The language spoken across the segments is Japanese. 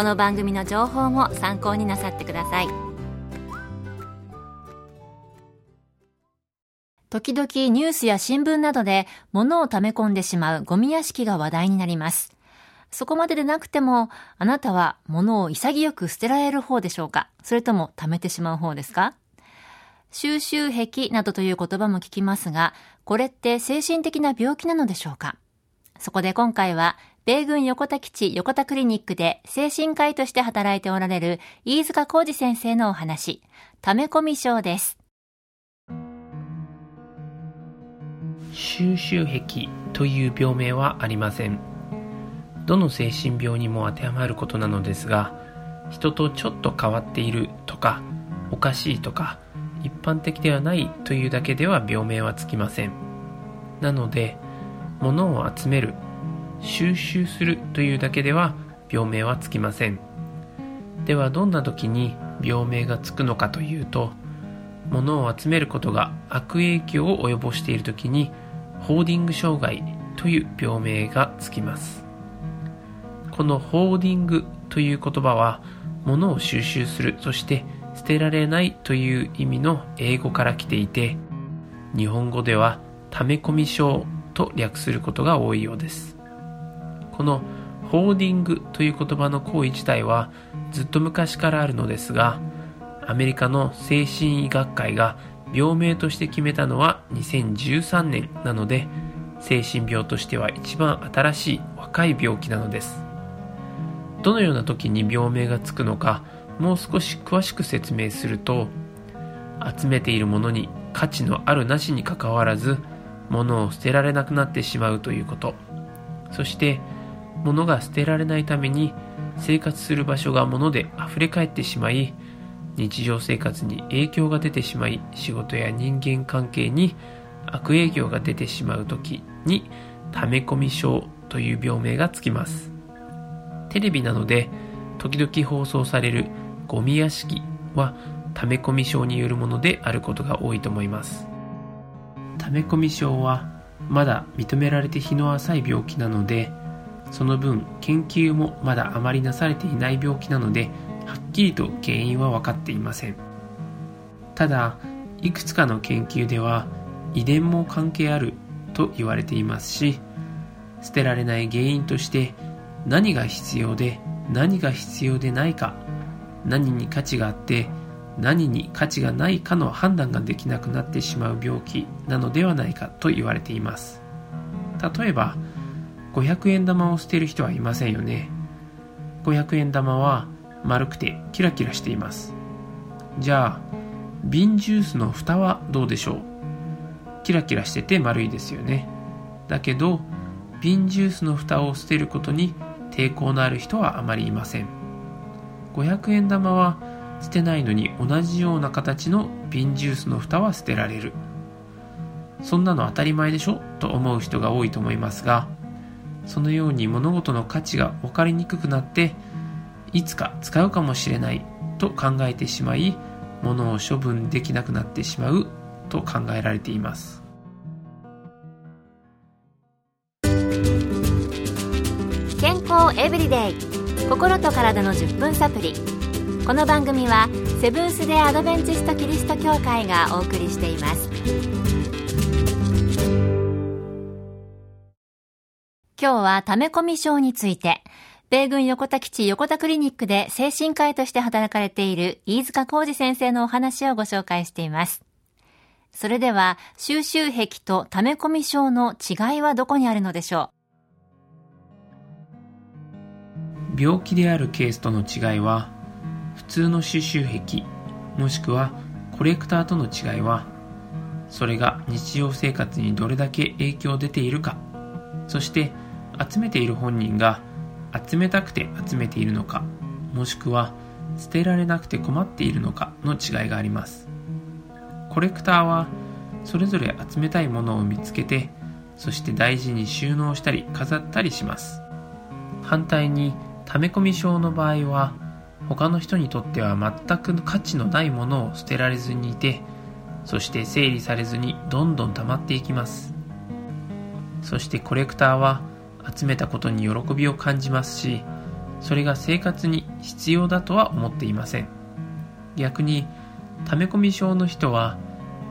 この番組の情報も参考になさってください。時々ニュースや新聞などで物を溜め込んでしまうゴミ屋敷が話題になります。そこまででなくても、あなたは物を潔く捨てられる方でしょうか？それとも貯めてしまう方ですか？収集癖などという言葉も聞きますが、これって精神的な病気なのでしょうか？そこで今回は、米軍横田基地横田クリニックで精神科医として働いておられる飯塚浩二先生のお話、溜め込み症です。収集癖という病名はありません。どの精神病にも当てはまることなのですが、人とちょっと変わっているとか、おかしいとか、一般的ではないというだけでは病名はつきませんなので物を集める収集するというだけでは病名はつきませんではどんな時に病名がつくのかというと物を集めることが悪影響を及ぼしている時にホーディング障害という病名がつきますこのホーディングという言葉は物を収集するそして捨てられないという意味の英語から来ていて、日本語では溜め込み症と略することが多いようです。このホーディングという言葉の行為自体はずっと昔からあるのですが、アメリカの精神医学会が病名として決めたのは2013年なので、精神病としては一番新しい若い病気なのです。どのような時に病名がつくのか、もう少し詳しく説明すると集めているものに価値のあるなしにかかわらず物を捨てられなくなってしまうということそして物が捨てられないために生活する場所が物で溢れ返ってしまい日常生活に影響が出てしまい仕事や人間関係に悪影響が出てしまう時に溜め込み症という病名がつきます。テレビなどで時々放送されるゴミ屋敷は溜め込み症によるものであることが多いと思います。溜め込み症はまだ認められて日の浅い病気なのでその分研究もまだあまりなされていない病気なのではっきりと原因は分かっていません。ただいくつかの研究では遺伝も関係あると言われていますし捨てられない原因として何が必要で何が必要でないか何に価値があって何に価値がないかの判断ができなくなってしまう病気なのではないかと言われています。例えば500円玉を捨てる人はいませんよね。500円玉は丸くてキラキラしています。じゃあ瓶ジュースの蓋はどうでしょう？キラキラしてて丸いですよね。だけど瓶ジュースの蓋を捨てることに抵抗のある人はあまりいません。500円玉は捨てないのに同じような形の瓶ジュースの蓋は捨てられる。そんなの当たり前でしょ？と思う人が多いと思いますがそのように物事の価値が分かりにくくなっていつか使うかもしれないと考えてしまい物を処分できなくなってしまうと考えられています。健康エブリデイ。心と体の10分サプリ。この番組はセブンス・デ・アドベンチスト・キリスト教会がお送りしています。今日は溜め込み症について米軍横田基地横田クリニックで精神科医として働かれている飯塚浩二先生のお話をご紹介しています。それでは、収集癖と溜め込み症の違いはどこにあるのでしょう？病気であるケースとの違いは、普通の収集癖、もしくはコレクターとの違いは、それが日常生活にどれだけ影響出ているか、そして集めている本人が集めたくて集めているのか、もしくは捨てられなくて困っているのかの違いがあります。コレクターはそれぞれ集めたいものを見つけて、そして大事に収納したり飾ったりします。反対に溜め込み症の場合は、他の人にとっては全く価値のないものを捨てられずにいて、そして整理されずにどんどん溜まっていきますそしてコレクターは集めたことに喜びを感じますしそれが生活に必要だとは思っていません逆に溜め込み症の人は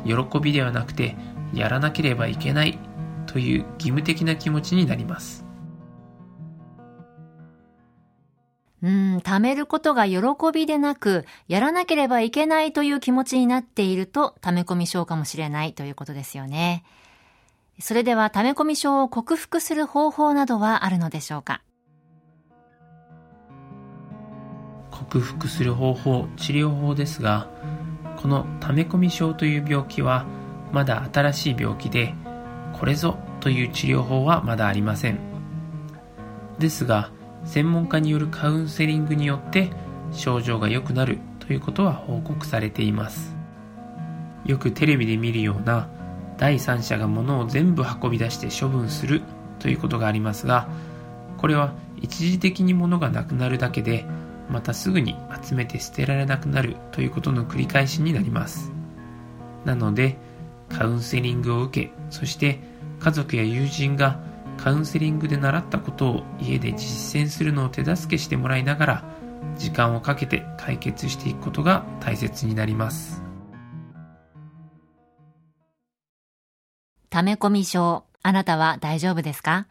喜びではなくてやらなければいけないという義務的な気持ちになりますうん、貯めることが喜びでなく、やらなければいけないという気持ちになっていると、溜め込み症かもしれないということですよね。それでは、溜め込み症を克服する方法などはあるのでしょうか？克服する方法、治療法ですが、この溜め込み症という病気は、まだ新しい病気で、これぞという治療法はまだありません。ですが、専門家によるカウンセリングによって症状が良くなるということは報告されていますよくテレビで見るような第三者が物を全部運び出して処分するということがありますがこれは一時的に物がなくなるだけでまたすぐに集めて捨てられなくなるということの繰り返しになります。なのでカウンセリングを受けそして家族や友人がカウンセリングで習ったことを家で実践するのを手助けしてもらいながら時間をかけて解決していくことが大切になります。溜め込み症あなたは大丈夫ですか？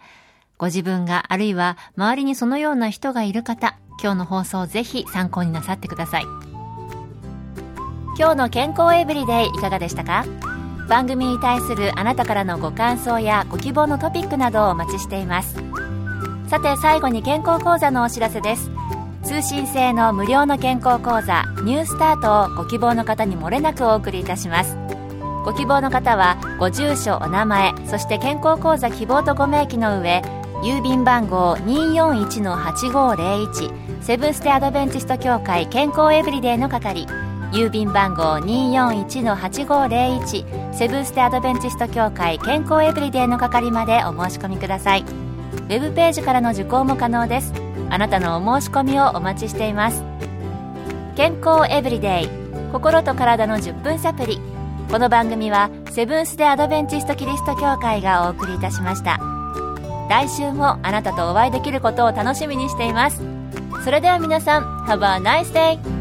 ご自分があるいは周りにそのような人がいる方今日の放送をぜひ参考になさってください。今日の健康エブリデイいかがでしたか？番組に対するあなたからのご感想やご希望のトピックなどをお待ちしています。さて最後に健康講座のお知らせです。通信制の無料の健康講座ニュースタートをご希望の方にもれなくお送りいたします。ご希望の方はご住所お名前そして健康講座希望とご明記の上郵便番号241-8501セブンステアドベンチスト協会健康エブリデイの係郵便番号241-8501セブンステアドベンチスト協会健康エブリデイの係までお申し込みください。ウェブページからの受講も可能です。あなたのお申し込みをお待ちしています。健康エブリデイ心と体の10分サプリこの番組はセブンス・デ・アドベンチスト・キリスト教会がお送りいたしました来週もあなたとお会いできることを楽しみにしていますそれでは皆さん Have a nice day!